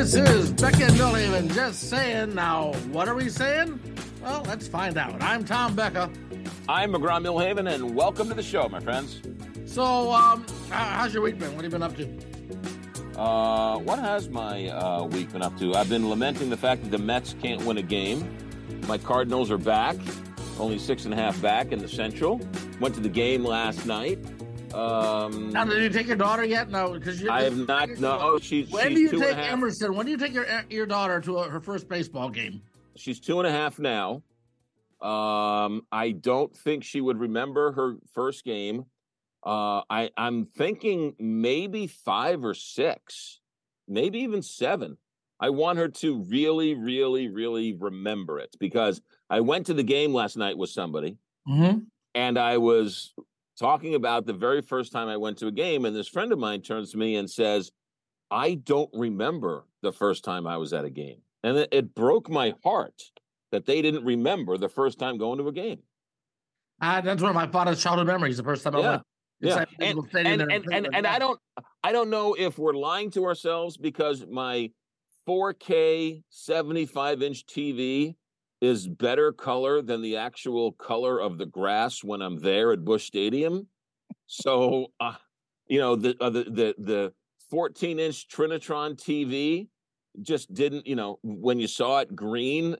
This is Becka and Milhaven just saying. Now, what are we saying? Well, let's find out. I'm Tom Becka. I'm McGraw Milhaven, and welcome to the show, my friends. So, um, how's your week been? What have you been up to? Uh, what has my uh, week been up to? I've been lamenting the fact that the Mets can't win a game. My Cardinals are back, only six and a half back in the Central. Went to the game last night. Um, now, did you take your daughter yet? No, because I have not. No, oh, she's. When she's do you take Emerson? When do you take your your daughter to a, her first baseball game? She's two and a half now. Um, I don't think she would remember her first game. Uh, I I'm thinking maybe five or six, maybe even seven. I want her to really, really, really remember it because I went to the game last night with somebody, mm-hmm. and I was talking about the very first time I went to a game, and this friend of mine turns to me and says, "I don't remember the first time I was at a game," and it, it broke my heart that they didn't remember the first time going to a game. Uh, that's one of my father's childhood memories. The first time yeah. I went. Yeah, and and, and, and, and I don't I don't know if we're lying to ourselves because my 4K 75 inch TV is better color than the actual color of the grass when I'm there at Busch Stadium. So, uh, you know, the, uh, the the the 14 inch Trinitron TV just didn't, you know, when you saw it green,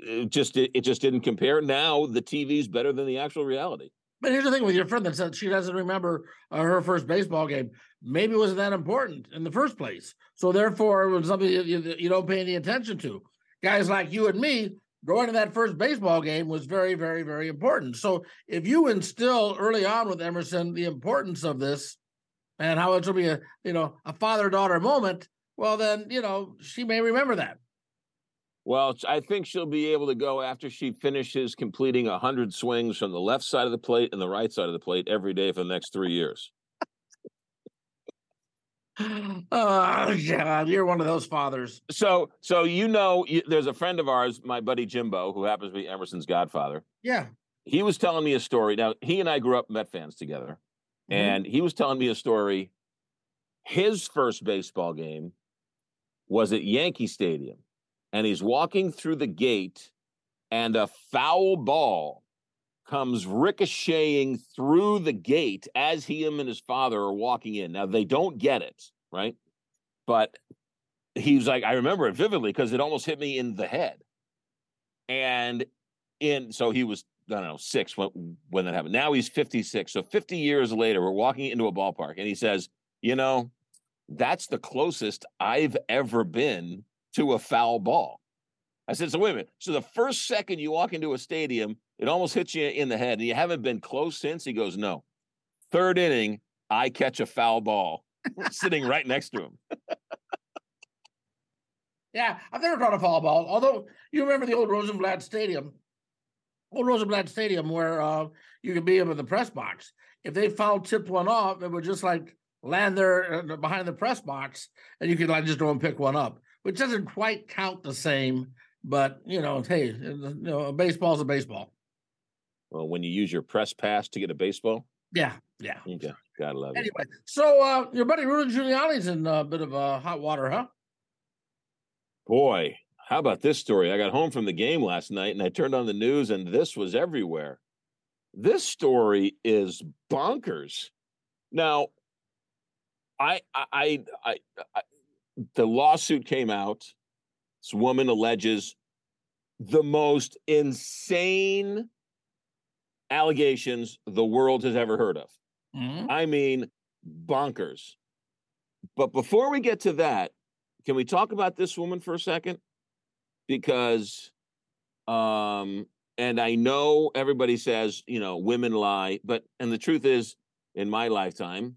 it just it, it just didn't compare. Now the TV's better than the actual reality. But here's the thing with your friend that said she doesn't remember uh, her first baseball game. Maybe it wasn't that important in the first place. So therefore, it was something you, you, you don't pay any attention to. Guys like you and me, going to that first baseball game was very, very, very important. So if you instill early on with Emerson the importance of this and how it will be a you know a father daughter moment, well then you know she may remember that. Well, I think she'll be able to go after she finishes completing 100 swings from the left side of the plate and the right side of the plate every day for the next three years. Oh God, you're one of those fathers. So, so you know, you, there's a friend of ours, my buddy Jimbo, who happens to be Emerson's godfather. Yeah, he was telling me a story. Now, he and I grew up Met fans together, mm-hmm. and he was telling me a story. His first baseball game was at Yankee Stadium and he's walking through the gate, and a foul ball comes ricocheting through the gate as he him and his father are walking in. Now they don't get it, right? But he's like, I remember it vividly because it almost hit me in the head. And in so he was, I don't know, six when when that happened. Now he's 56. So 50 years later, we're walking into a ballpark and he says, you know, that's the closest I've ever been to a foul ball. I said, so wait a minute. So the first second you walk into a stadium, it almost hits you in the head, and you haven't been close since? He goes, no. Third inning, I catch a foul ball sitting right next to him. yeah, I've never caught a foul ball. Although you remember the old Rosenblatt Stadium, old Rosenblatt Stadium, where uh, you could be in the press box. If they foul tipped one off, it would just like land there uh, behind the press box, and you could like just go and pick one up which doesn't quite count the same. But you know, hey, you know, baseball's a baseball. Well, when you use your press pass to get a baseball. Yeah, yeah. Okay. Gotta love anyway, it. so uh, your buddy Rudy Giuliani's in a bit of uh, hot water, huh? Boy, how about this story? I got home from the game last night and I turned on the news and this was everywhere. This story is bonkers. Now, I I I, I the lawsuit came out. This woman alleges the most insane allegations the world has ever heard of. Mm-hmm. I mean, bonkers. But before we get to that, can we talk about this woman for a second? Because, um, and I know everybody says, you know, women lie, but, and the truth is, in my lifetime,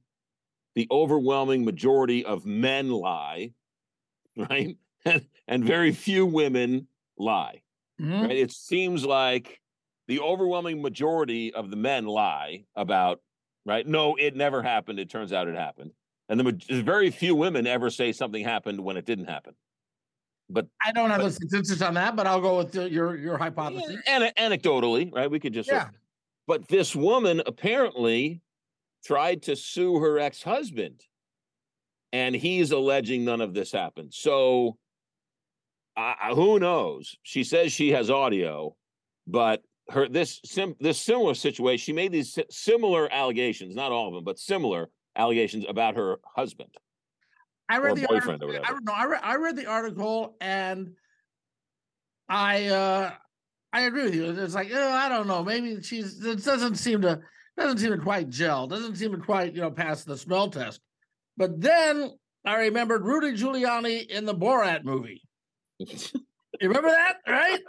the overwhelming majority of men lie, right? And, and very few women lie. Mm-hmm. Right? It seems like the overwhelming majority of the men lie about, right? No, it never happened. It turns out it happened. And the very few women ever say something happened when it didn't happen. But I don't have but, the statistics on that, but I'll go with your your hypothesis. And anecdotally, right? We could just yeah. Say, but this woman apparently tried to sue her ex husband. And he's alleging none of this happened. So I, who knows? She says she has audio, but her this sim, this similar situation. She made these similar allegations, not all of them, but similar allegations about her husband. I read the article. I don't know. I read, I read the article and I uh I agree with you. It's like, oh, I don't know. Maybe she's it doesn't seem to doesn't seem to quite gel. Doesn't seem to quite, you know, pass the smell test. But then I remembered Rudy Giuliani in the Borat movie. you remember that, right?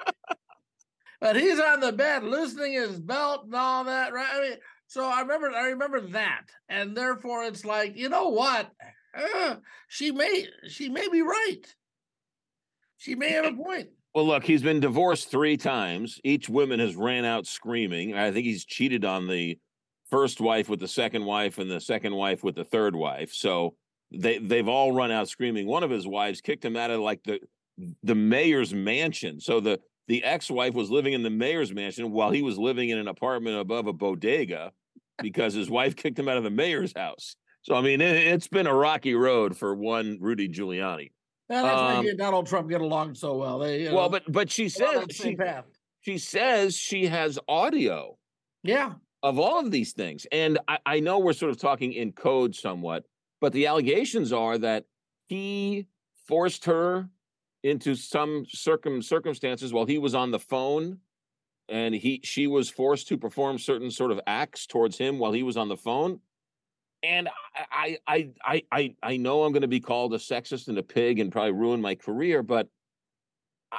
But he's on the bed loosening his belt and all that, right? I mean, so I remember I remember that. And therefore it's like, you know what? Uh, she may she may be right. She may have a point. Well, look, he's been divorced three times. Each woman has ran out screaming. I think he's cheated on the first wife with the second wife and the second wife with the third wife. So they they've all run out screaming. One of his wives kicked him out of like the the mayor's mansion. So the the ex-wife was living in the mayor's mansion while he was living in an apartment above a bodega because his wife kicked him out of the mayor's house. So I mean, it, has been a rocky road for one Rudy Giuliani. Yeah, that's um, why he and Donald Trump get along so well. They, well, know, but but she says she, she says she has audio. Yeah. Of all of these things. And I, I know we're sort of talking in code somewhat, but the allegations are that he forced her into some circum circumstances while he was on the phone and he she was forced to perform certain sort of acts towards him while he was on the phone and I, I, I, I, I know I'm going to be called a sexist and a pig and probably ruin my career, but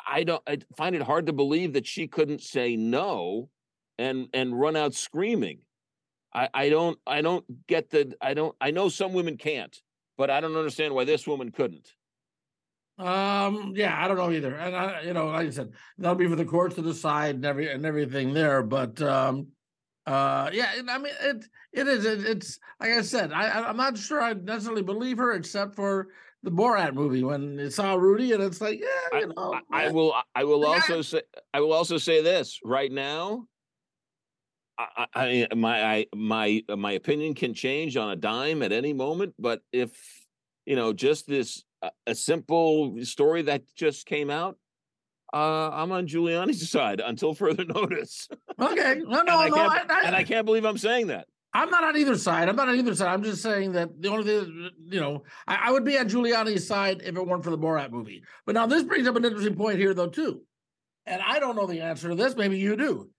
I don't. I find it hard to believe that she couldn't say no, and and run out screaming. I, I don't. I don't get that. I don't. I know some women can't, but I don't understand why this woman couldn't. Um. Yeah, I don't know either. And I, you know, like I said, that'll be for the courts to decide and every and everything there. But um, uh, yeah, I mean, it it is. It, it's like I said, I I'm not sure I necessarily believe her, except for the Borat movie when it saw Rudy, and it's like, yeah, you know. I, I will. I will also say. I will also say this right now. I, I my I, my my opinion can change on a dime at any moment, but if you know, just this a simple story that just came out, uh, I'm on Giuliani's side until further notice. Okay, no, no, and no, I I, and I can't believe I'm saying that. I'm not on either side. I'm not on either side. I'm just saying that the only thing, you know, I, I, would be on Giuliani's side if it weren't for the Borat movie. But now this brings up an interesting point here, though, too. And I don't know the answer to this. Maybe you do.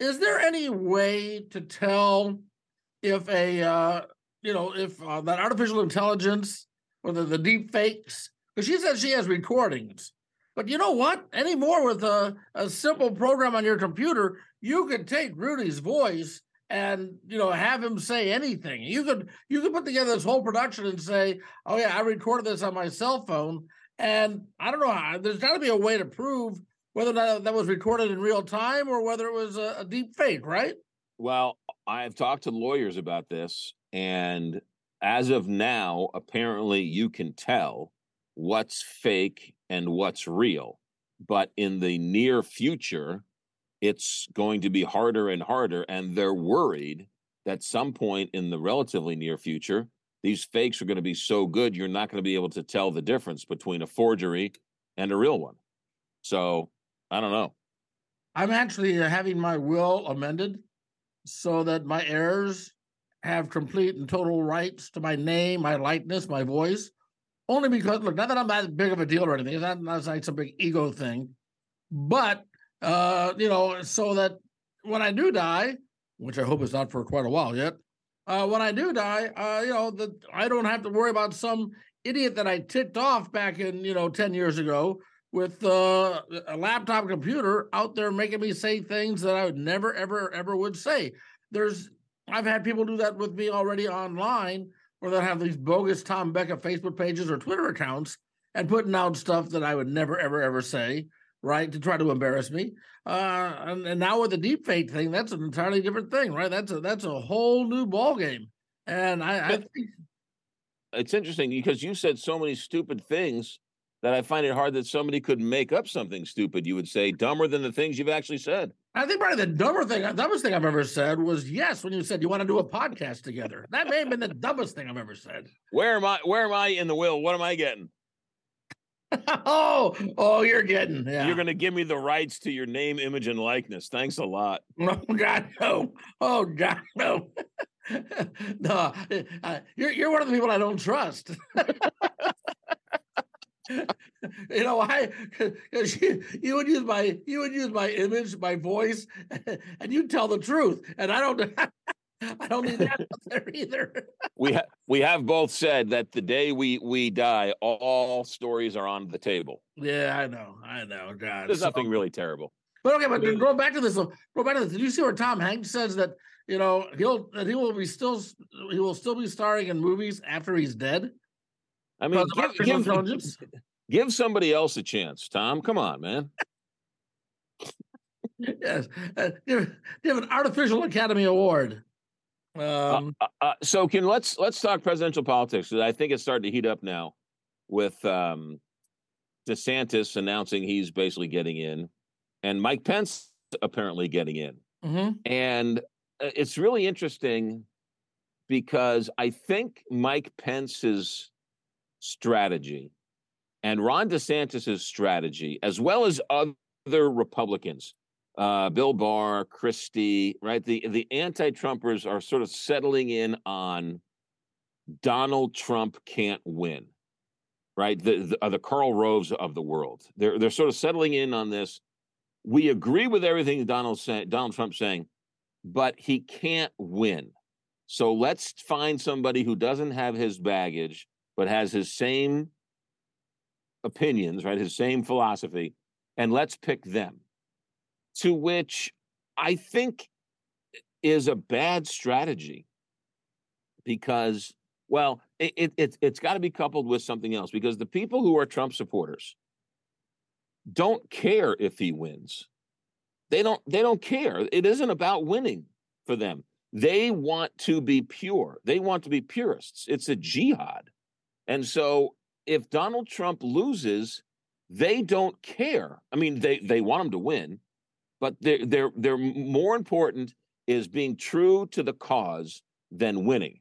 Is there any way to tell if a, uh, you know, if uh, that artificial intelligence or the, deep fakes, because she says she has recordings but you know what? Anymore with a, a simple program on your computer, you could take Rudy's voice and you know have him say anything. You could you could put together this whole production and say, "Oh yeah, I recorded this on my cell phone." And I don't know how. There's got to be a way to prove whether that that was recorded in real time or whether it was a, a deep fake, right? Well, I've talked to lawyers about this, and as of now, apparently you can tell what's fake and what's real. But in the near future, it's going to be harder and harder. And they're worried that some point in the relatively near future, these fakes are going to be so good, you're not going to be able to tell the difference between a forgery and a real one. So I don't know. I'm actually having my will amended so that my heirs have complete and total rights to my name, my likeness, my voice, only because look, not that I'm that big of a deal or anything. It's not, not like some big ego thing, but uh, you know, so that when I do die, which I hope is not for quite a while yet, uh, when I do die, uh, you know, that I don't have to worry about some idiot that I ticked off back in you know ten years ago with uh, a laptop computer out there making me say things that I would never, ever, ever would say. There's, I've had people do that with me already online where they'll have these bogus Tom Becka Facebook pages or Twitter accounts and putting out stuff that I would never, ever, ever say, right, to try to embarrass me. Uh, and, and now with the deep fake thing, that's an entirely different thing, right? That's a that's a whole new ball game. And I, I think it's interesting because you said so many stupid things that I find it hard that somebody could make up something stupid. You would say dumber than the things you've actually said. I think probably the dumber thing, the dumbest thing I've ever said was yes when you said you want to do a podcast together. That may have been the dumbest thing I've ever said. Where am I? Where am I in the will? What am I getting? oh, oh, you're getting. Yeah. You're going to give me the rights to your name, image, and likeness. Thanks a lot. Oh God, no. Oh God, no. no, uh, you're you're one of the people I don't trust. you know why? Because you, you would use my you would use my image, my voice, and you tell the truth, and I don't. I don't need that there either. we have we have both said that the day we we die, all stories are on the table. Yeah, I know, I know. God, there's so, nothing really terrible. But okay, but go back to this. Go back to this. Did you see where Tom Hanks says that you know he'll that he will be still he will still be starring in movies after he's dead? I mean, give, give, give somebody else a chance, Tom. Come on, man. yes, uh, give, give an artificial Academy Award. Uh, um, uh, uh, so can let's let's talk presidential politics because I think it's starting to heat up now with um, DeSantis announcing he's basically getting in, and Mike Pence apparently getting in, mm-hmm. and uh, it's really interesting because I think Mike Pence's strategy and Ron DeSantis's strategy, as well as other Republicans, uh, Bill Barr, Christie, right? The the anti-Trumpers are sort of settling in on Donald Trump can't win, right? The the, uh, the Karl Roves of the world. They're they're sort of settling in on this. We agree with everything Donald say, Donald Trump's saying, but he can't win. So let's find somebody who doesn't have his baggage but has his same opinions, right? His same philosophy, and let's pick them to which I think is a bad strategy because, well, it, it, it's got to be coupled with something else because the people who are Trump supporters don't care if he wins. They don't they don't care. It isn't about winning for them. They want to be pure. They want to be purists. It's a jihad. And so if Donald Trump loses, they don't care. I mean, they they want him to win, but they're they're they're more important is being true to the cause than winning.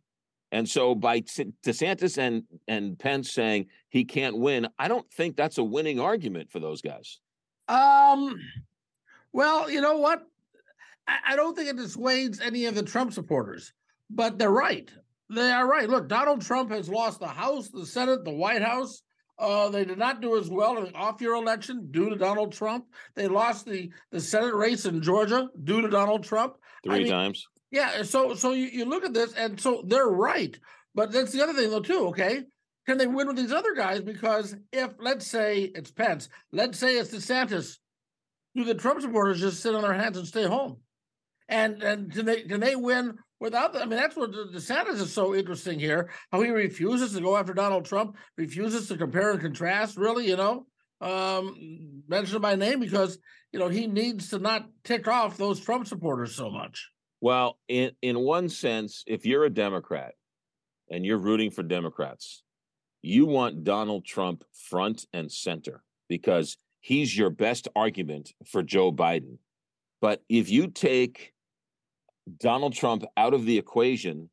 And so by DeSantis and and Pence saying he can't win, I don't think that's a winning argument for those guys. Um, well, you know what? I, I don't think it dissuades any of the Trump supporters, but they're right. They are right. Look, Donald Trump has lost the House, the Senate, the White House. Uh, they did not do as well in the off-year election due to Donald Trump. They lost the the Senate race in Georgia due to Donald Trump. Three I mean, times. Yeah. So so you, you look at this, and so they're right. But that's the other thing, though, too. Okay, can they win with these other guys? Because if let's say it's Pence, let's say it's DeSantis, do the Trump supporters just sit on their hands and stay home? And and can they can they win without I mean, that's what DeSantis is so interesting here. How he refuses to go after Donald Trump, refuses to compare and contrast. Really, you know, um, mention by name because you know he needs to not tick off those Trump supporters so much. Well, in in one sense, if you're a Democrat and you're rooting for Democrats, you want Donald Trump front and center because he's your best argument for Joe Biden. But if you take Donald Trump out of the equation,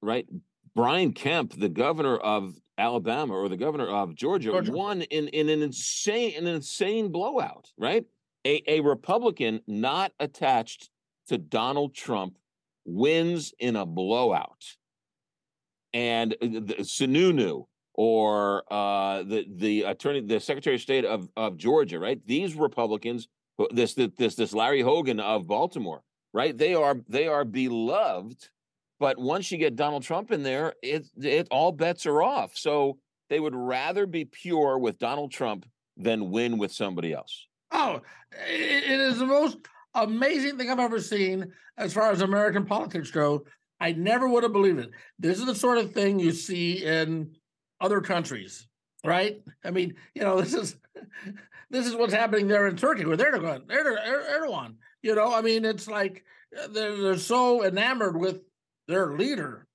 right? Brian Kemp, the governor of Alabama or the governor of Georgia, Georgia. won in, in an insane an insane blowout, right? A, a Republican not attached to Donald Trump wins in a blowout. And uh, the, Sununu or uh, the the attorney, the Secretary of State of, of Georgia, right? These Republicans, this this this Larry Hogan of Baltimore, right? They are they are beloved, but once you get Donald Trump in there, it it all bets are off. So they would rather be pure with Donald Trump than win with somebody else. Oh, it is the most amazing thing I've ever seen as far as American politics go. I never would have believed it. This is the sort of thing you see in other countries, right? I mean, you know, this is this is what's happening there in Turkey where they're going, Erdogan. Er, You know, I mean, it's like uh, they're, they're so enamored with their leader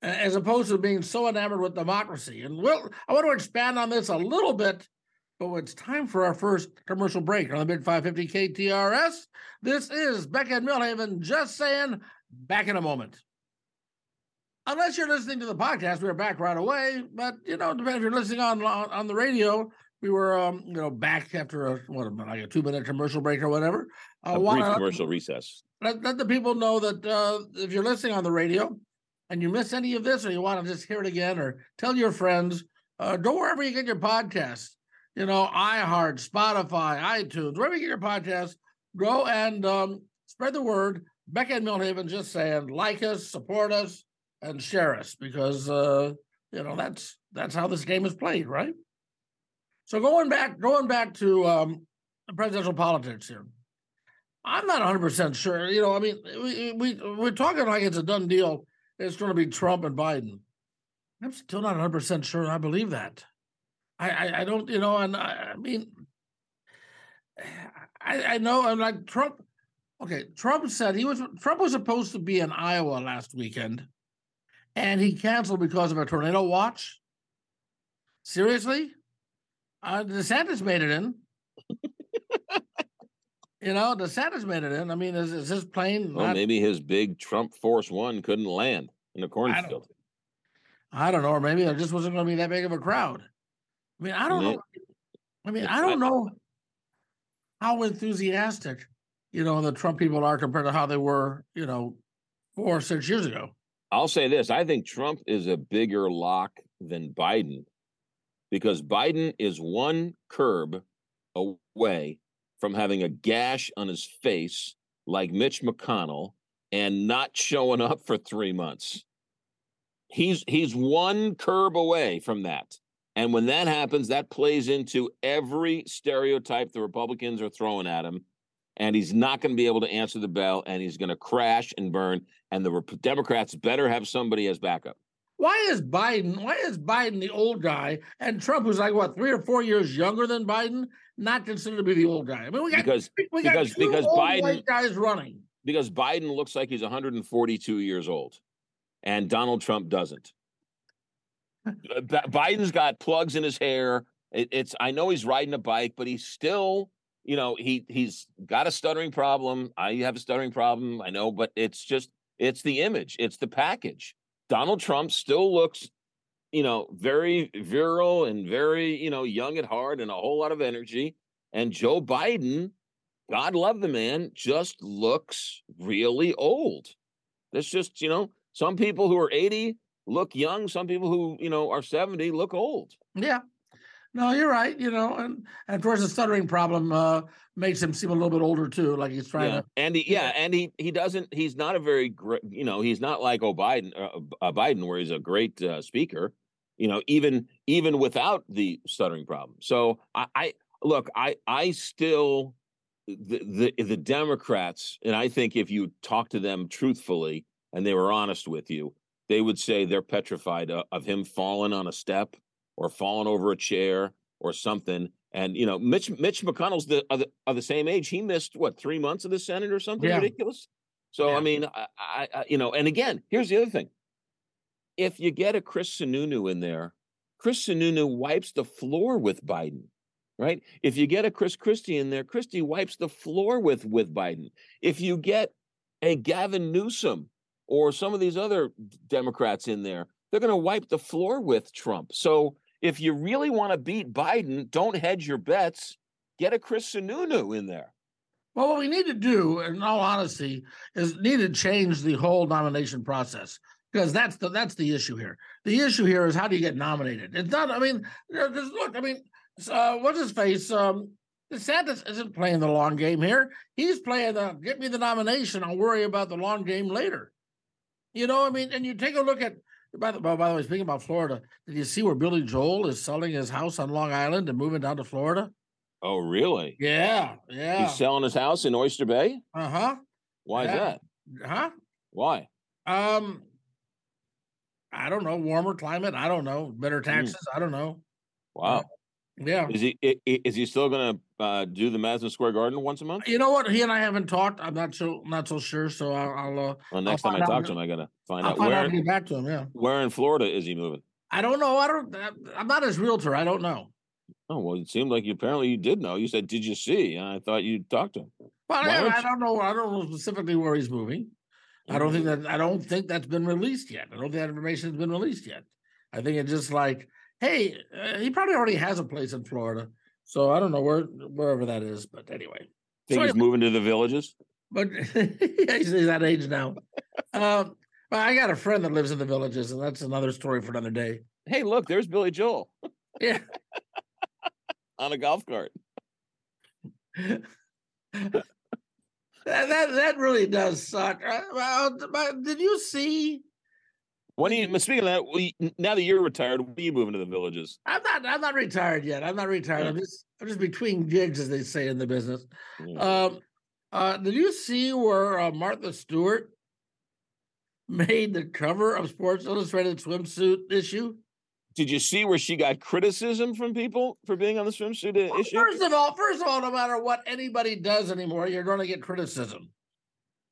as opposed to being so enamored with democracy. And we'll, I want to expand on this a little bit, but it's time for our first commercial break on the Big 550 KTRS. This is Beckett Milhaven just saying, back in a moment. Unless you're listening to the podcast, we're back right away. But you know, depending if you're listening on on the radio, we were um, you know back after a what like a two minute commercial break or whatever. Uh, a brief commercial recess. Let, let the people know that uh, if you're listening on the radio and you miss any of this, or you want to just hear it again, or tell your friends, uh, go wherever you get your podcast. You know, iHeart, Spotify, iTunes, wherever you get your podcast, Go and um, spread the word. Becka and Milhaven just saying, like us, support us, and share us because uh, you know that's that's how this game is played, right? So going back, going back to um, presidential politics here. I'm not 100 percent sure. You know, I mean, we, we we're talking like it's a done deal. It's going to be Trump and Biden. I'm still not 100 percent sure. I believe that. I, I, I don't, you know, and I, I mean, I, I know, and like Trump. Okay, Trump said he was Trump was supposed to be in Iowa last weekend, and he canceled because of a tornado watch. Seriously, uh, DeSantis made it in. You know, DeSantis made it in. I mean, is, is his plane? Well, not, maybe his big Trump Force One couldn't land in the cornfield. I don't know, or maybe there just wasn't going to be that big of a crowd. I mean, I don't know. I mean, I don't know how enthusiastic, you know, the Trump people are compared to how they were, you know, four or six years ago. I'll say this: I think Trump is a bigger lock than Biden because Biden is one curb away from having a gash on his face like Mitch McConnell and not showing up for three months. He's he's one curb away from that. And when that happens, that plays into every stereotype the Republicans are throwing at him. And he's not going to be able to answer the bell and he's going to crash and burn. And the Democrats better have somebody as backup. Why is Biden, why is Biden the old guy and Trump, who's like, what, three or four years younger than Biden, not considered to be the old guy? I mean, we got, because, we got because, because Biden, guys running. Because Biden looks like he's 142 years old and Donald Trump doesn't. Biden's got plugs in his hair. It, it's I know he's riding a bike, but he's still, you know, he he's got a stuttering problem. I have a stuttering problem. I know, but it's just it's the image, it's the package. Donald Trump still looks, you know, very virile and very, you know, young at heart and a whole lot of energy. And Joe Biden, God love the man, just looks really old. There's just, you know, some people who are 80 look young. Some people who, you know, are 70 look old. Yeah. No, you're right. You know, and, and of course the stuttering problem uh, makes him seem a little bit older too, like he's trying yeah. to. And he, yeah, and he he doesn't. He's not a very great. You know, he's not like oh Biden, uh, uh, Biden, where he's a great uh, speaker. You know, even even without the stuttering problem. So I, I look, I I still the the the Democrats, and I think if you talk to them truthfully and they were honest with you, they would say they're petrified of, of him falling on a step or falling over a chair or something. And you know, Mitch Mitch McConnell's the of, the of the same age. He missed what three months of the Senate or something yeah. ridiculous. So yeah. I mean, I, I, you know, and again, here's the other thing: if you get a Chris Sununu in there, Chris Sununu wipes the floor with Biden, right? If you get a Chris Christie in there, Christie wipes the floor with with Biden. If you get a Gavin Newsom or some of these other Democrats in there, they're going to wipe the floor with Trump. So if you really want to beat Biden, don't hedge your bets. Get a Chris Sununu in there. Well, what we need to do, in all honesty, is need to change the whole nomination process because that's the that's the issue here. The issue here is how do you get nominated? It's not. I mean, just look. I mean, uh, what's his face? Um, DeSantis isn't playing the long game here. He's playing the get me the nomination. I'll worry about the long game later. You know, I mean, and you take a look at by the, by the way, speaking about Florida, did you see where Billy Joel is selling his house on Long Island and moving down to Florida? Oh, really? Yeah, yeah. He's selling his house in Oyster Bay. Uh huh. Why yeah. is that? Huh? Why? Um, I don't know. Warmer climate. I don't know. Better hmm. taxes. Mm. I don't know. Wow. Uh, yeah. Is he is he still going to uh, do the Madison Square Garden once a month? You know what? He and I haven't talked. I'm not so not so sure. So I'll. I'll uh, well, next I'll time I talk to him, I gotta find I'll out find where. Out get back to him. Yeah. Where in Florida is he moving? I don't know. I don't. I'm not his realtor. I don't know. Oh well, it seemed like you apparently you did know. You said, "Did you see?" And I thought you talked to him. Well, I, I, don't know. I don't know specifically where he's moving. Mm-hmm. I don't think mm-hmm. that. I don't think that's been released yet. I don't think that information has been released yet. I think it's just like hey, uh, he probably already has a place in Florida. So I don't know where wherever that is, but anyway. Think So he's moving to the villages? but he's, he's that age now. um, but I got a friend that lives in the villages, and that's another story for another day. Hey, look, there's Billy Joel Yeah. on a golf cart. that, that that really does suck. Uh, well, did you see? When you speaking of that, we, now that you're retired, when are you moving to the villages? I'm not. I'm not retired yet. I'm not retired. I'm just. I'm just between gigs, as they say in the business. Mm. Um, uh, did you see where uh, Martha Stewart made the cover of Sports Illustrated swimsuit issue? Did you see where she got criticism from people for being on the swimsuit Well, issue? first of all, first of all, no matter what anybody does anymore, you're going to get criticism.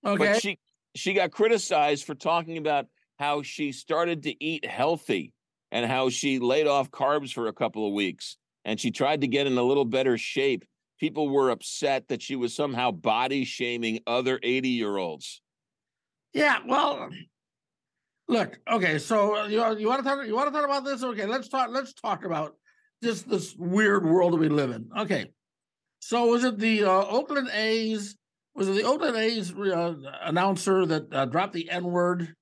Okay. But she she got criticized for talking about how she started to eat healthy and how she laid off carbs for a couple of weeks and she tried to get in a little better shape. People were upset that she was somehow body shaming other 80 year olds. Yeah, well, look, okay, so uh, you you want to talk you want to talk about this? Okay, let's talk let's talk about just this weird world that we live in. Okay, so was it the uh, Oakland A's? Was it the Oakland A's uh, announcer that uh, dropped the N word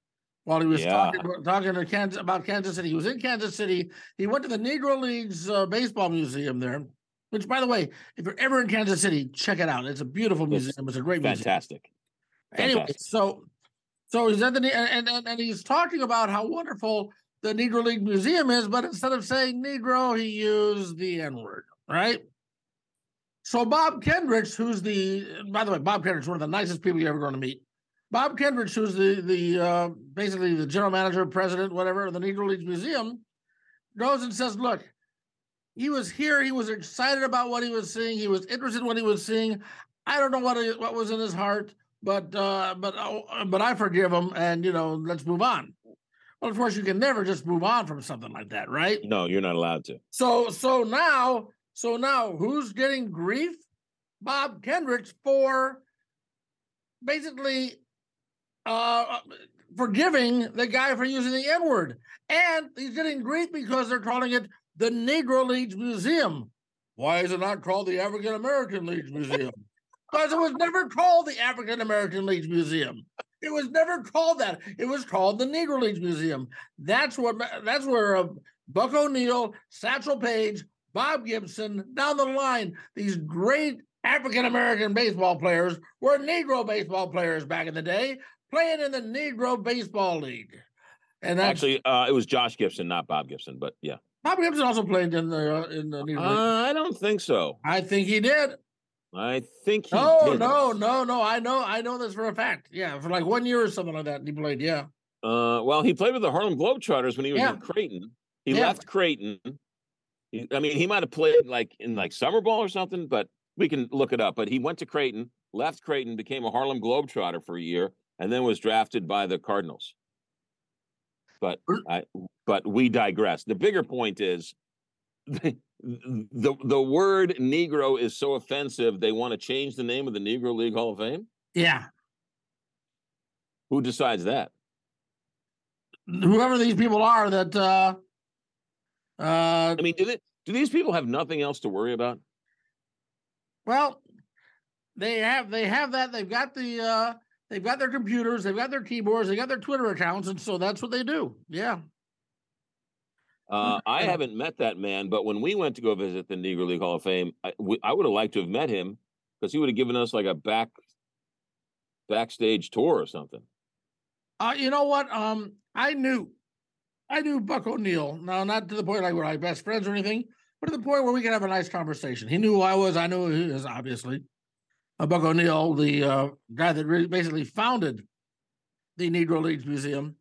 while he was Yeah. talking talking to Kansas about Kansas City? He was in Kansas City. He went to the Negro Leagues uh, baseball museum there. Which, by the way, if you're ever in Kansas City, check it out. It's a beautiful museum. It's a great museum. Fantastic. Anyway, so so he's at the and, and and he's talking about how wonderful the Negro League Museum is, but instead of saying Negro, he used the N word, right? So Bob Kendricks, who's the by the way, Bob Kendricks, one of the nicest people you're ever going to meet. Bob Kendricks, who's the the uh, basically the general manager, president, whatever of the Negro League Museum, goes and says, "Look, he was here. He was excited about what he was seeing. He was interested in what he was seeing. I don't know what he, what was in his heart, but uh, but uh, but I forgive him, and you know, let's move on. Well, of course, you can never just move on from something like that, right? No, you're not allowed to. So so now so now who's getting grief? Bob Kendricks for basically uh forgiving the guy for using the N-word. And he's getting grief because they're calling it the Negro Leagues Museum. Why is it not called the African American Leagues Museum? Because it was never called the African American Leagues Museum. It was never called that. It was called the Negro Leagues Museum. That's what. That's where uh, Buck O'Neil, Satchel Paige, Bob Gibson, down the line, these great African American baseball players were Negro baseball players back in the day, playing in the Negro Baseball League. And that's Actually, uh, it was Josh Gibson, not Bob Gibson, but yeah. Bob Gibson also played in the uh, in the Negro League. Uh, I don't think so. I think he did. I think he No, did. no, no, no. I know, I know this for a fact. Yeah, for like one year or something like that. He played. Yeah. Uh, well, he played with the Harlem Globetrotters when he was Yeah. in Creighton. He Yeah. left Creighton. He- I mean, he might have played like in like summer ball or something, but we can look it up. But he went to Creighton, left Creighton, became a Harlem Globetrotter for a year, and then was drafted by the Cardinals. But I, but we digress. The bigger point is the, the the word Negro is so offensive. They want to change the name of the Negro League Hall of Fame. Yeah. Who decides that? Whoever these people are that uh uh I mean, do they, do these people have nothing else to worry about? well they have they have that they've got the uh they've got their computers, they've got their keyboards, they got their Twitter accounts, and so that's what they do. Yeah. Uh, I haven't met that man, but when we went to go visit the Negro League Hall of Fame, I, we, I would have liked to have met him because he would have given us like a back backstage tour or something. Uh, you know what? Um, I knew, I knew Buck O'Neil. Now, not to the point like we're like best friends or anything, but to the point where we could have a nice conversation. He knew who I was. I knew who he is. Obviously, Buck O'Neil, the uh, guy that really basically founded the Negro Leagues Museum,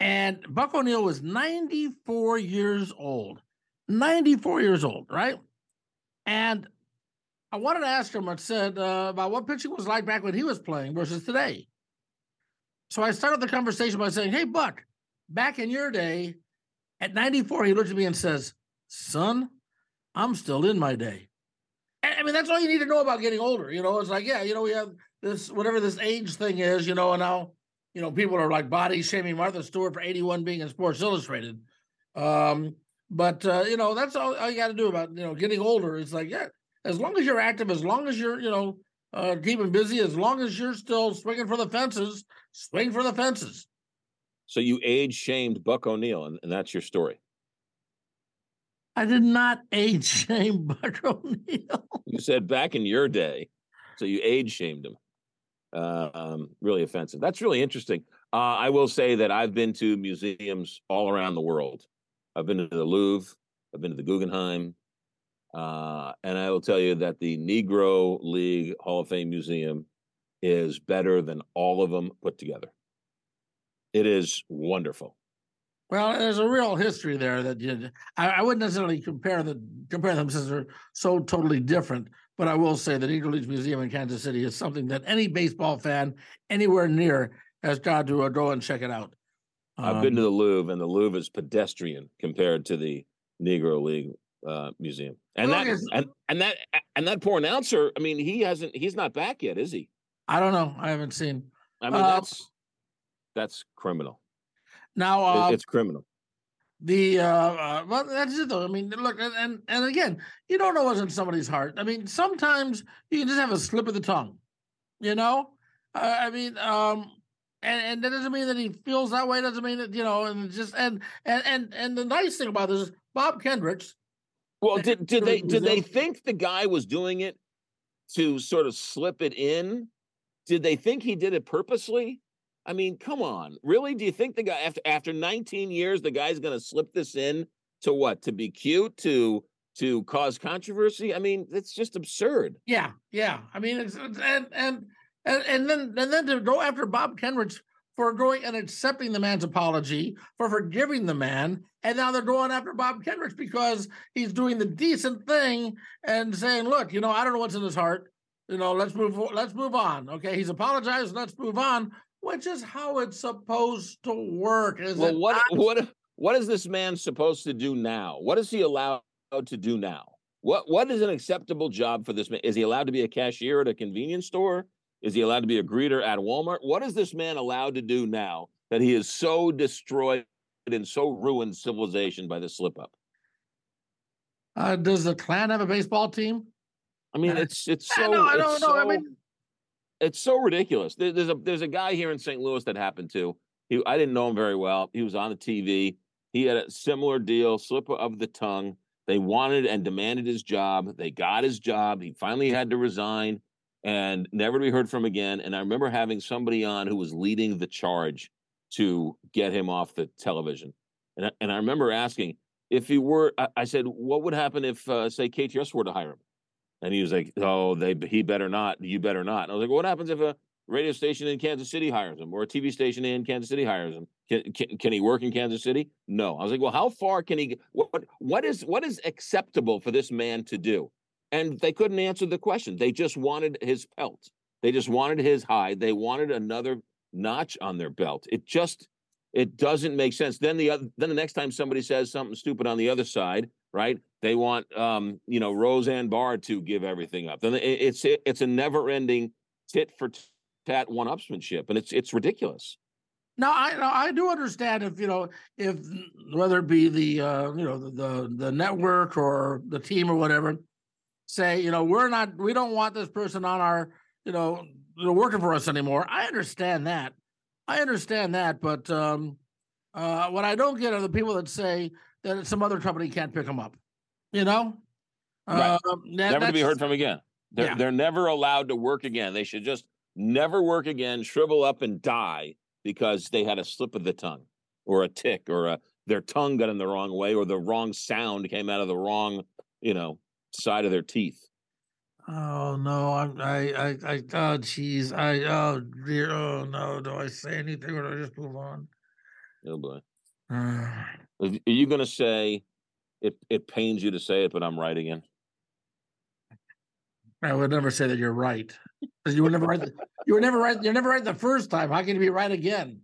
and Buck O'Neil was 94 years old. 94 years old, right? And I wanted to ask him. I said uh, about what pitching was like back when he was playing versus today. So I started the conversation by saying, Hey, Buck, back in your day, at 94, he looked at me and says, Son, I'm still in my day. I mean, that's all you need to know about getting older. You know, it's like, yeah, you know, we have this, whatever this age thing is, you know, and now, you know, people are like body shaming Martha Stewart for 81 being in Sports Illustrated. Um, But uh, you know, that's all, all you got to do about you know getting older. It's like yeah, as long as you're active, as long as you're you know uh, keeping busy, as long as you're still swinging for the fences, swing for the fences. So you age shamed Buck O'Neil, and, and that's your story. I did not age shame Buck O'Neil. You said back in your day, so you age shamed him. Uh, um, really offensive. That's really interesting. Uh, I will say that I've been to museums all around the world. I've been to the Louvre, I've been to the Guggenheim, uh, and I will tell you that the Negro League Hall of Fame Museum is better than all of them put together. It is wonderful. Well, there's a real history there that you, I, I, wouldn't necessarily compare the compare them since they're so totally different. But I will say that Negro Leagues Museum in Kansas City is something that any baseball fan anywhere near has got to uh, go and check it out. Um, I've been to um, the Louvre, and the Louvre is pedestrian compared to the Negro League uh, Museum. And well, that and, and that and that poor announcer. I mean, he hasn't. He's not back yet, is he? I don't know. I haven't seen. I mean, uh, that's that's criminal. Now uh, it's criminal. The uh, uh, well, that's it though. I mean, look, and and again, you don't know what's in somebody's heart. I mean, sometimes you can just have a slip of the tongue, you know. Uh, I mean, um, and and that doesn't mean that he feels that way. Doesn't mean that you know, and just and and and and the nice thing about this is Bob Kendricks. Well, did did they did they think the guy was doing it to sort of slip it in? Did they think he did it purposely? I mean, come on, really? Do you think the guy after after 19 years, the guy's going to slip this in to what? To be cute? To to cause controversy? I mean, it's just absurd. Yeah, yeah. I mean, it's, and and and and then and then to go after Bob Kendrick for going and accepting the man's apology, for forgiving the man, and now they're going after Bob Kendrick because he's doing the decent thing and saying, "Look, you know, I don't know what's in his heart. You know, let's move. Let's move on. Okay, he's apologized. Let's move on which is how it's supposed to work. Is well, what not? what what is this man supposed to do now? What is he allowed to do now? What what is an acceptable job for this man? Is he allowed to be a cashier at a convenience store? Is he allowed to be a greeter at Walmart? What is this man allowed to do now that he is so destroyed and so ruined civilization by this slip up? Uh, does the Klan have a baseball team? I mean, it's it's so. I, I don't know. So, I mean, it's so ridiculous. There, there's a there's a guy here in St. Louis that happened to. He I didn't know him very well. He was on the TV. He had a similar deal, slip of the tongue. They wanted and demanded his job. They got his job. He finally had to resign and never to be heard from again. And I remember having somebody on who was leading the charge to get him off the television. And I, and I remember asking if he were. I, I said, what would happen if, uh, say, KTRS were to hire him? And he was like, "Oh, they he better not. You better not." And I was like, "What happens if a radio station in Kansas City hires him, or a TV station in Kansas City hires him? Can, can, can he work in Kansas City? No." I was like, "Well, how far can he? What what is what is acceptable for this man to do?" And they couldn't answer the question. They just wanted his pelt. They just wanted his hide. They wanted another notch on their belt. It just it doesn't make sense. Then the other, then the next time somebody says something stupid on the other side, right? They want, um, you know, Roseanne Barr to give everything up. Then it's it's a never-ending tit for tat one-upsmanship, and it's it's ridiculous. Now I I do understand if you know if whether it be the uh, you know the, the the network or the team or whatever say you know we're not we don't want this person on our you know they're working for us anymore. I understand that. I understand that, but um, uh, what I don't get are the people that say that some other company can't pick them up. You know, right. uh, that, never to be heard from again. They're, yeah. they're never allowed to work again. They should just never work again, shrivel up and die because they had a slip of the tongue or a tick or a their tongue got in the wrong way or the wrong sound came out of the wrong, you know, side of their teeth. Oh no, I'm I I I oh jeez. I oh dear oh no, do I say anything or do I just move on? Oh boy. Are you going to say it? It pains you to say it, but I'm right again. I would never say that you're right. You were never right. The, you were never right. You're never right the first time. How can you be right again?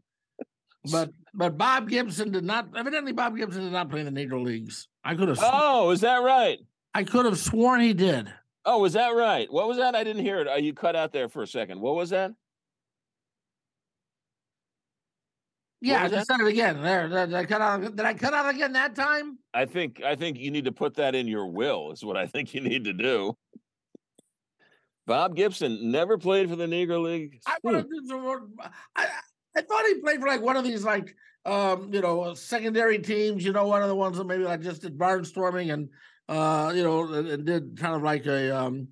But but Bob Gibson did not. Evidently, Bob Gibson did not play in the Negro Leagues. I could have. Oh, is that right? I could have sworn he did. Oh, was that right? What was that? I didn't hear it. Oh, you cut out there for a second. What was that? Yeah, I just said it again. There, did I cut out? Did I cut out again that time? I think I think you need to put that in your will. Is what I think you need to do. Bob Gibson never played for the Negro League. I, wanna do some more- I, I thought he played for like one of these like um, you know, secondary teams, you know, one of the ones that maybe like just did barnstorming and uh, you know, and, and did kind of like a um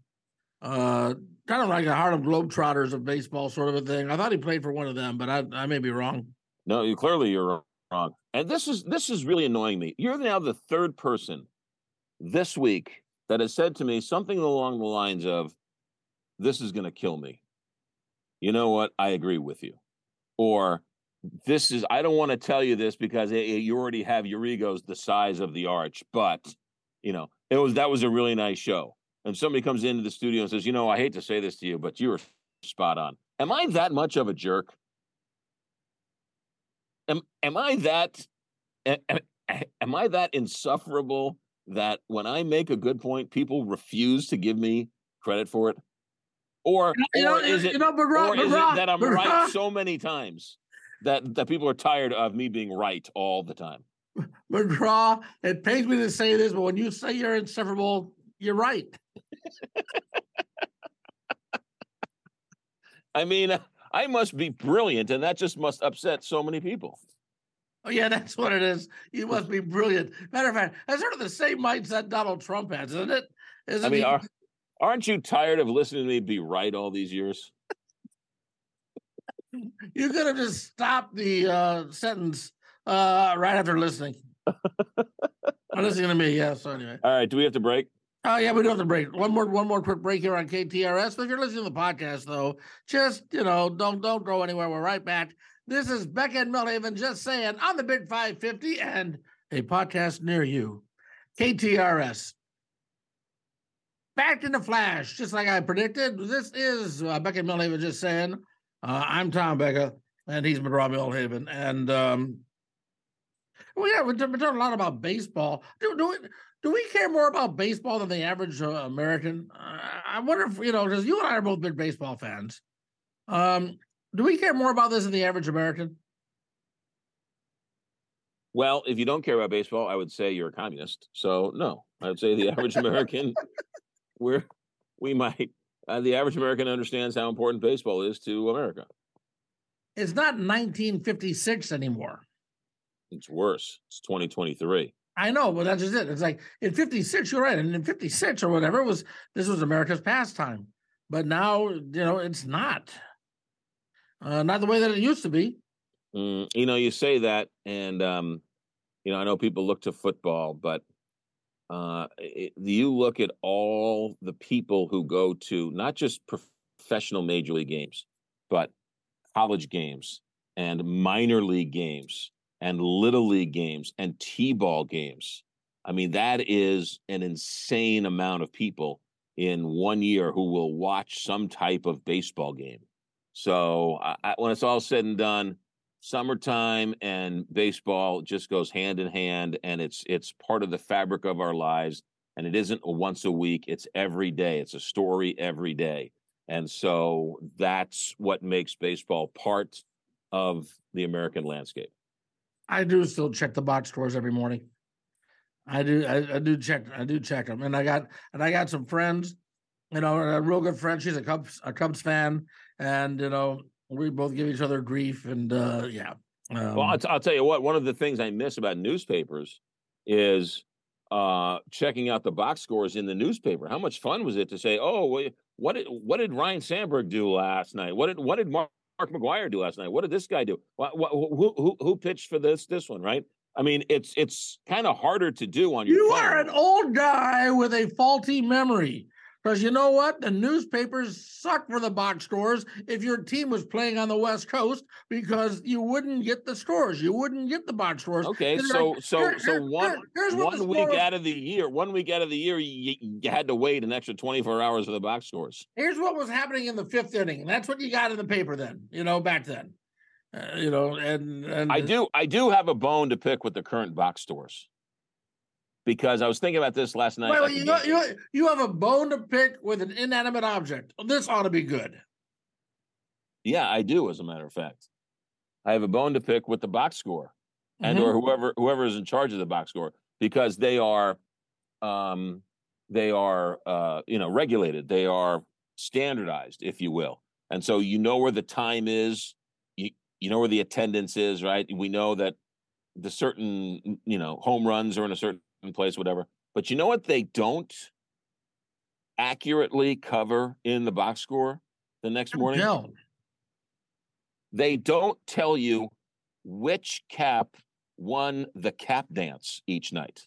uh kind of like a Harlem Globetrotters of baseball sort of a thing. I thought he played for one of them, but I I may be wrong. No, you clearly you're wrong. And this is this is really annoying me. You're now the third person this week that has said to me something along the lines of, "This is going to kill me." You know what? I agree with you. Or this is I don't want to tell you this because it, it- you already have your egos the size of the arch, but you know it was that was a really nice show. And somebody comes into the studio and says, "You know, I hate to say this to you, but you were spot on." Am I that much of a jerk? Am am I that a- a- am I that insufferable that when I make a good point, people refuse to give me credit for it? Or, You know, or is it you know, McGraw, or is McGraw, it that I'm right so many times that that people are tired of me being right all the time? McGraw, it pains me to say this, but when you say you're insufferable, you're right. I mean, I must be brilliant, and that just must upset so many people. Oh, yeah, that's what it is. You must be brilliant. Matter of fact, that's sort of the same mindset Donald Trump has, isn't it? Isn't I mean, he? are, aren't you tired of listening to me be right all these years? you could have just stopped the uh, sentence uh, right after listening. or listening to me, yeah. So anyway. All right, do we have to break? Oh yeah, we do have to break. One more, one more quick break here on KTRS. But if you're listening to the podcast, though, just you know, don't don't go anywhere. We're right back. This is Becka and Milhaven just saying on the Big 550 and a podcast near you. KTRS. Back in the flash, just like I predicted. This is uh, Becka and Milhaven just saying. Uh, I'm Tom Becka, and he's McGraw Milhaven. And um, well, yeah, we're talking a lot about baseball. Do, do, we, do we care more about baseball than the average uh, American? Uh, I wonder if, you know, because you and I are both big baseball fans. Um, do we care more about this than the average American? Well, if you don't care about baseball, I would say you're a communist. So no, I would say the average American, we're we might uh, the average American understands how important baseball is to America. It's not 1956 anymore. It's worse. It's 2023. I know, but that's just it. It's like in 56, you're right. And in 56 or whatever, it was this was America's pastime. But now, you know, it's not. Uh, not the way that it used to be. Mm, you know, you say that, and um, you know, I know people look to football, but uh, it, you look at all the people who go to not just professional major league games, but college games and minor league games and little league games and t-ball games. I mean, that is an insane amount of people in one year who will watch some type of baseball game. So I, when it's all said and done, summertime and baseball just goes hand in hand, and it's it's part of the fabric of our lives. And it isn't once a week; it's every day. It's a story every day, and so that's what makes baseball part of the American landscape. I do still check the box scores every morning. I do. I, I, do check. I do check them, and I got and I got some friends. You know, a real good friend. She's a Cubs a Cubs fan, and you know we both give each other grief. And uh, yeah. Um, well, I'll, t- I'll tell you what. One of the things I miss about newspapers is uh, checking out the box scores in the newspaper. How much fun was it to say, "Oh, what did what did Ryne Sandberg do last night? What did what did Mark, Mark McGwire do last night? What did this guy do? What, what, who, who who pitched for this this one? Right? I mean, it's it's kind of harder to do on your. You phone. are an old guy with a faulty memory. Because you know what? The newspapers suck for the box scores if your team was playing on the West Coast because you wouldn't get the scores. You wouldn't get the box scores. Okay, so like, so here, so here, one one week out of the year, one week out of the year, you, you had to wait an extra twenty four hours for the box scores. Here's what was happening in the fifth inning, and that's what you got in the paper then. You know, back then. Uh, you know, and and I do I do have a bone to pick with the current box stores because I was thinking about this last night. Wait, wait, you, know, you, you have a bone to pick with an inanimate object. This ought to be good. Yeah, I do. As a matter of fact, I have a bone to pick with the box score and Mm-hmm. or whoever whoever is in charge of the box score because they are um they are uh you know regulated they are standardized if you will and so you know where the time is you you know where the attendance is right we know that the certain you know home runs are in a certain place whatever but you know what they don't accurately cover in the box score the next morning Tell. they don't tell you which cap won the cap dance each night.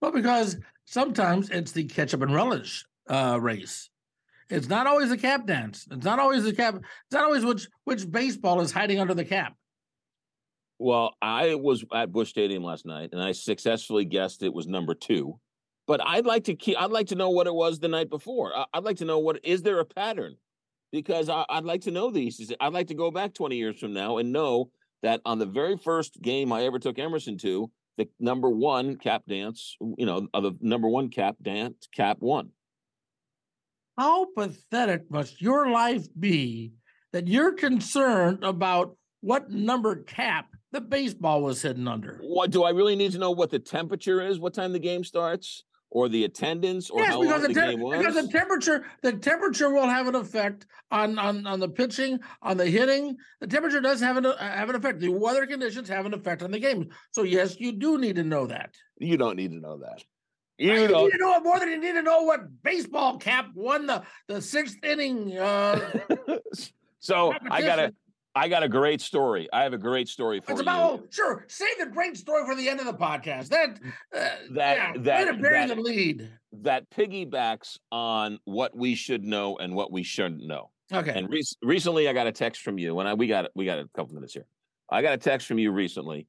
Well, because sometimes it's the ketchup and relish uh, race. It's not always the cap dance. It's not always the cap. It's not always which which baseball is hiding under the cap. Well, I was at Busch Stadium last night and I successfully guessed it was number two. But I'd like to keep, I'd like to know what it was the night before. I- I'd like to know what is there a pattern? Because I, I'd like to know these. I'd like to go back 20 years from now and know that on the very first game I ever took Emerson to, the number one cap dance, you know, the number one cap dance, cap one. How pathetic must your life be that you're concerned about what number cap the baseball was hidden under? What do I really need to know what the temperature is, what time the game starts, or the attendance, or yes, how because long the, the te- game was? because the temperature the temperature will have an effect on on on the pitching, on the hitting. The temperature does have an uh, have an effect. The weather conditions have an effect on the game. So yes, you do need to know that. you don't need to know that. You don't. need to know it more than you need to know what baseball cap won the the sixth inning. Uh, so I got a competition. I got a great story. I have a great story for It's you. about oh, sure. Save the great story for the end of the podcast. That uh, That- yeah, that- to bury that- the lead. that piggybacks on what we should know and what we shouldn't know. Okay. And re- recently, I got a text from you, and I we got we got a couple minutes here. I got a text from you recently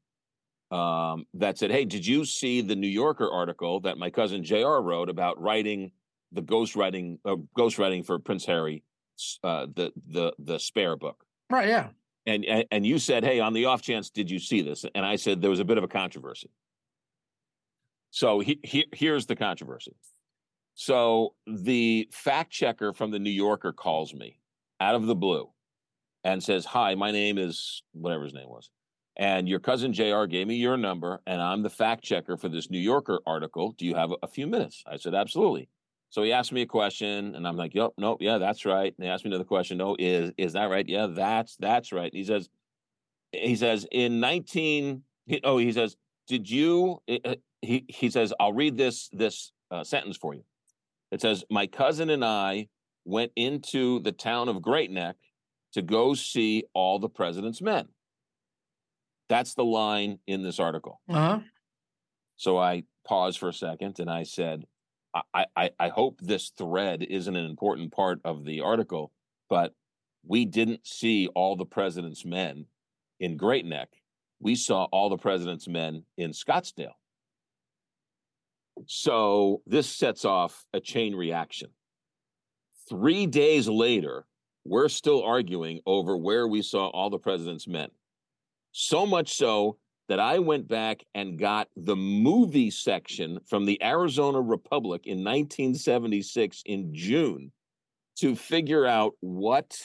um, that said, "Hey, did you see the New Yorker article that my cousin Jr. wrote about writing the ghostwriting uh, ghostwriting for Prince Harry, uh, the the the spare book?" Right. Yeah. And, and and you said, "Hey, on the off chance, did you see this?" And I said there was a bit of a controversy. So he, he, here's the controversy. So the fact checker from the New Yorker calls me out of the blue and says, "Hi, my name is whatever his name was, and your cousin Jr. gave me your number, and I'm the fact checker for this New Yorker article. Do you have a, a few minutes?" I said, "Absolutely." So he asked me a question, and I'm like, "Yep, nope, yeah, that's right." And he asked me another question. No, is is that right? Yeah, that's that's right. He says, he says in 19. He, oh, he says, did you? uh, He he says, I'll read this this uh, sentence for you. It says, my cousin and I went into the town of Great Neck to go see all the president's men. That's the line in this article. Uh huh. So I paused for a second and I said, I, I, hope this thread isn't an important part of the article, but we didn't see all the president's men in Great Neck. We saw all the president's men in Scottsdale. So this sets off a chain reaction. Three days later, we're still arguing over where we saw all the president's men. So much so that I went back and got the movie section from the Arizona Republic in 1976 in June to figure out what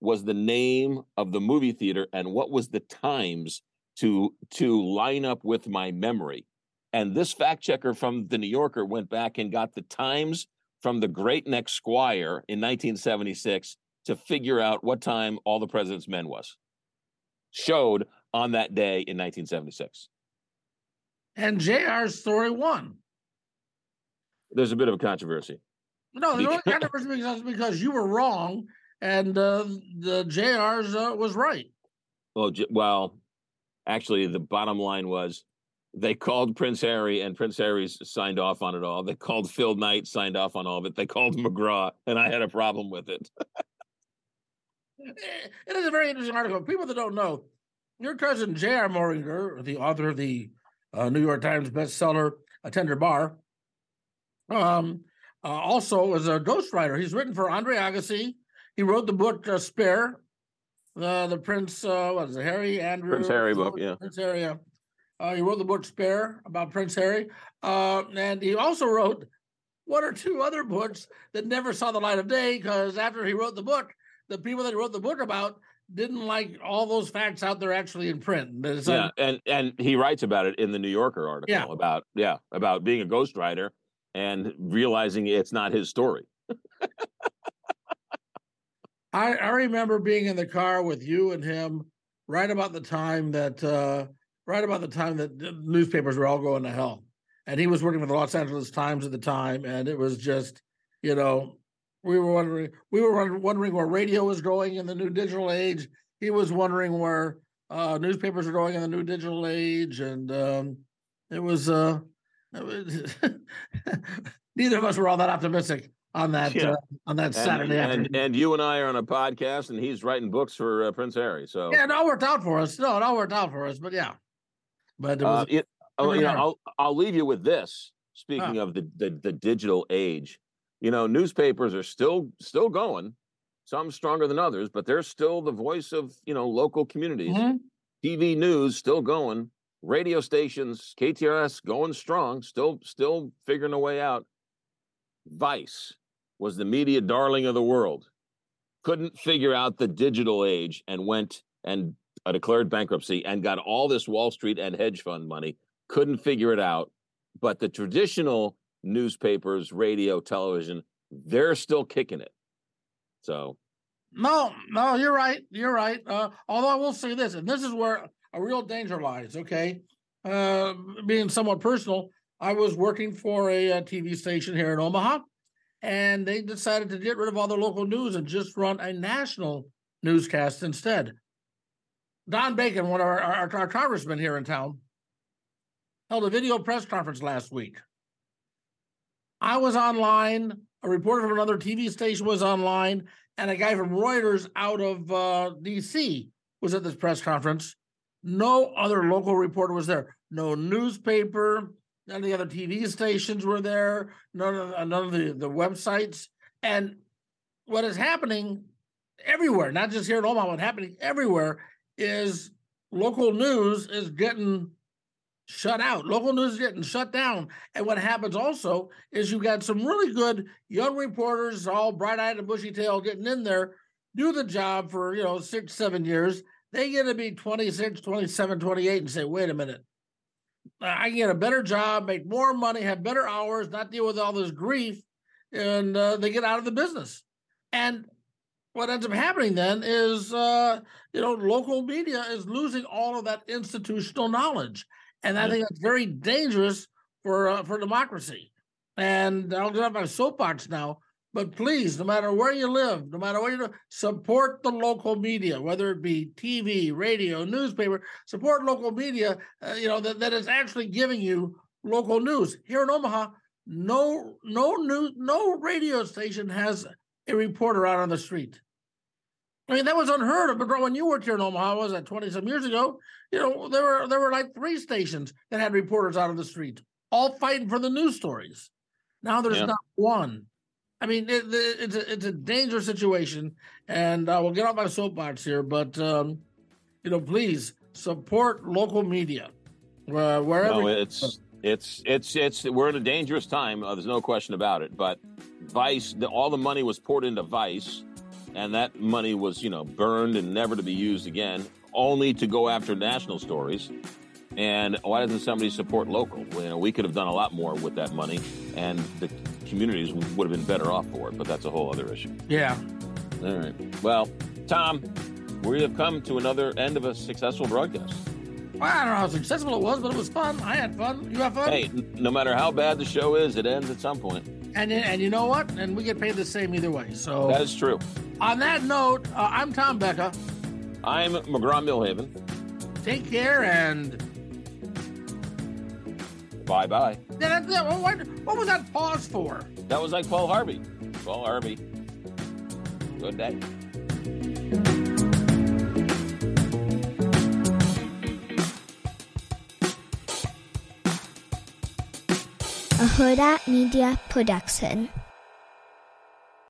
was the name of the movie theater and what was the times to to line up with my memory. And this fact checker from the New Yorker went back and got the times from the Great Neck Squire in 1976 to figure out what time all the president's men was. Showed on that day in 1976. And JR's story won. There's a bit of a controversy. No, the only controversy because because you were wrong and uh, the JR's uh, was right. Well, j- well, actually, the bottom line was they called Prince Harry, and Prince Harry's signed off on it all. They called Phil Knight, signed off on all of it. They called McGraw, and I had a problem with it. It is a very interesting article. People that don't know, your cousin J.R. Moehringer, the author of the uh, New York Times bestseller "A Tender Bar," um, uh, also is a ghostwriter. He's written for Andre Agassi. He wrote the book uh, "Spare," the the Prince uh, what is it, Harry Andrew Prince Harry book, yeah. Prince Harry. Yeah. Uh, he wrote the book "Spare" about Prince Harry, uh, and he also wrote one or two other books that never saw the light of day because after he wrote the book, the people that he wrote the book about didn't like all those facts out there actually in print. It's Yeah, like, and and he writes about it in the New Yorker article Yeah. about yeah about being a ghostwriter and realizing it's not his story. I, I remember being in the car with you and him right about the time that uh, right about the time that newspapers were all going to hell. And he was working for the Los Angeles Times at the time, and it was just, you know, we were wondering we were wondering where radio was going in the new digital age. He was wondering where uh, newspapers are going in the new digital age, and um, it was uh, it was neither of us were all that optimistic on that Yeah. uh, on that And, Saturday afternoon. and and you and I are on a podcast, and he's writing books for uh, Prince Harry. So Yeah, it all worked out for us. No, it all worked out for us. But yeah, but it Uh, was, it, oh, you know, I'll I'll leave you with this. Speaking of the, the the digital age, you know, newspapers are still still going. Some stronger than others, but they're still the voice of you know local communities. Mhm. TV news still going. Radio stations, KTRS going strong. Still still figuring a way out. Vice was the media darling of the world. Couldn't figure out the digital age and went and uh, declared bankruptcy and got all this Wall Street and hedge fund money. Couldn't figure it out. But the traditional newspapers, radio, television, they're still kicking it. So no, no, you're right. You're right. Uh, although I will say this, and this is where a real danger lies. Okay, uh, being somewhat personal, I was working for a, uh TV station here in Omaha, and they decided to get rid of all the local news and just run a national newscast instead. Don Bacon, one of our, our, our congressmen here in town, held a video press conference last week. I was online, a reporter from another TV station was online, and a guy from Reuters out of uh, DC was at this press conference. No other local reporter was there. No newspaper, none of the other TV stations were there, none of, uh, none of the, the websites. And what is happening everywhere, not just here in Omaha, what's happening everywhere is local news is getting shut out. Local news is getting shut down. And what happens also is you've got some really good young reporters, all bright-eyed and bushy-tailed, getting in there, do the job for, you know, six, seven years. They get to be 26, 27, 28 and say, wait a minute. I can get a better job, make more money, have better hours, not deal with all this grief, and uh, they get out of the business. And what ends up happening then is, uh, you know, local media is losing all of that institutional knowledge, and I think that's very dangerous for uh, for democracy. And I'll get off my soapbox now, but please, no matter where you live, no matter what you do, support the local media, whether it be TV, radio, newspaper. Support local media, uh, you know, that, that is actually giving you local news. Here in Omaha, no no news, no radio station has a reporter out on the street. I mean, that was unheard of. But when you worked here in Omaha, was that twenty some years ago? You know, there were there were like three stations that had reporters out on the street, all fighting for the news stories. Now there's Yeah. not one. I mean, it, it- it's a it's a dangerous situation, and uh, we'll get off my soapbox here. But um, you know, please support local media uh, wherever. no, it's it's it's it's we're in a dangerous time. Uh, there's no question about it. But Vice, the, all the money was poured into Vice, and that money was you know burned and never to be used again, only to go after national stories. And why doesn't somebody support local? You know, we could have done a lot more with that money, and the communities would have been better off for it. But that's a whole other issue. yeah. All right. Well, Tom, we have come to another end of a successful broadcast. Well, I don't know how successful it was, but it was fun. I had fun. You had fun. Hey, no matter how bad the show is, it ends at some point. And and you know what? And we get paid the same either way. So That is true. on that note, uh, I'm Tom Becka. I'm McGraw Milhaven. Take care and Bye bye. Yeah, that, that, what, what was that pause for? That was like Paul Harvey. Paul Harvey. Good day. a Hurrdat Media Production.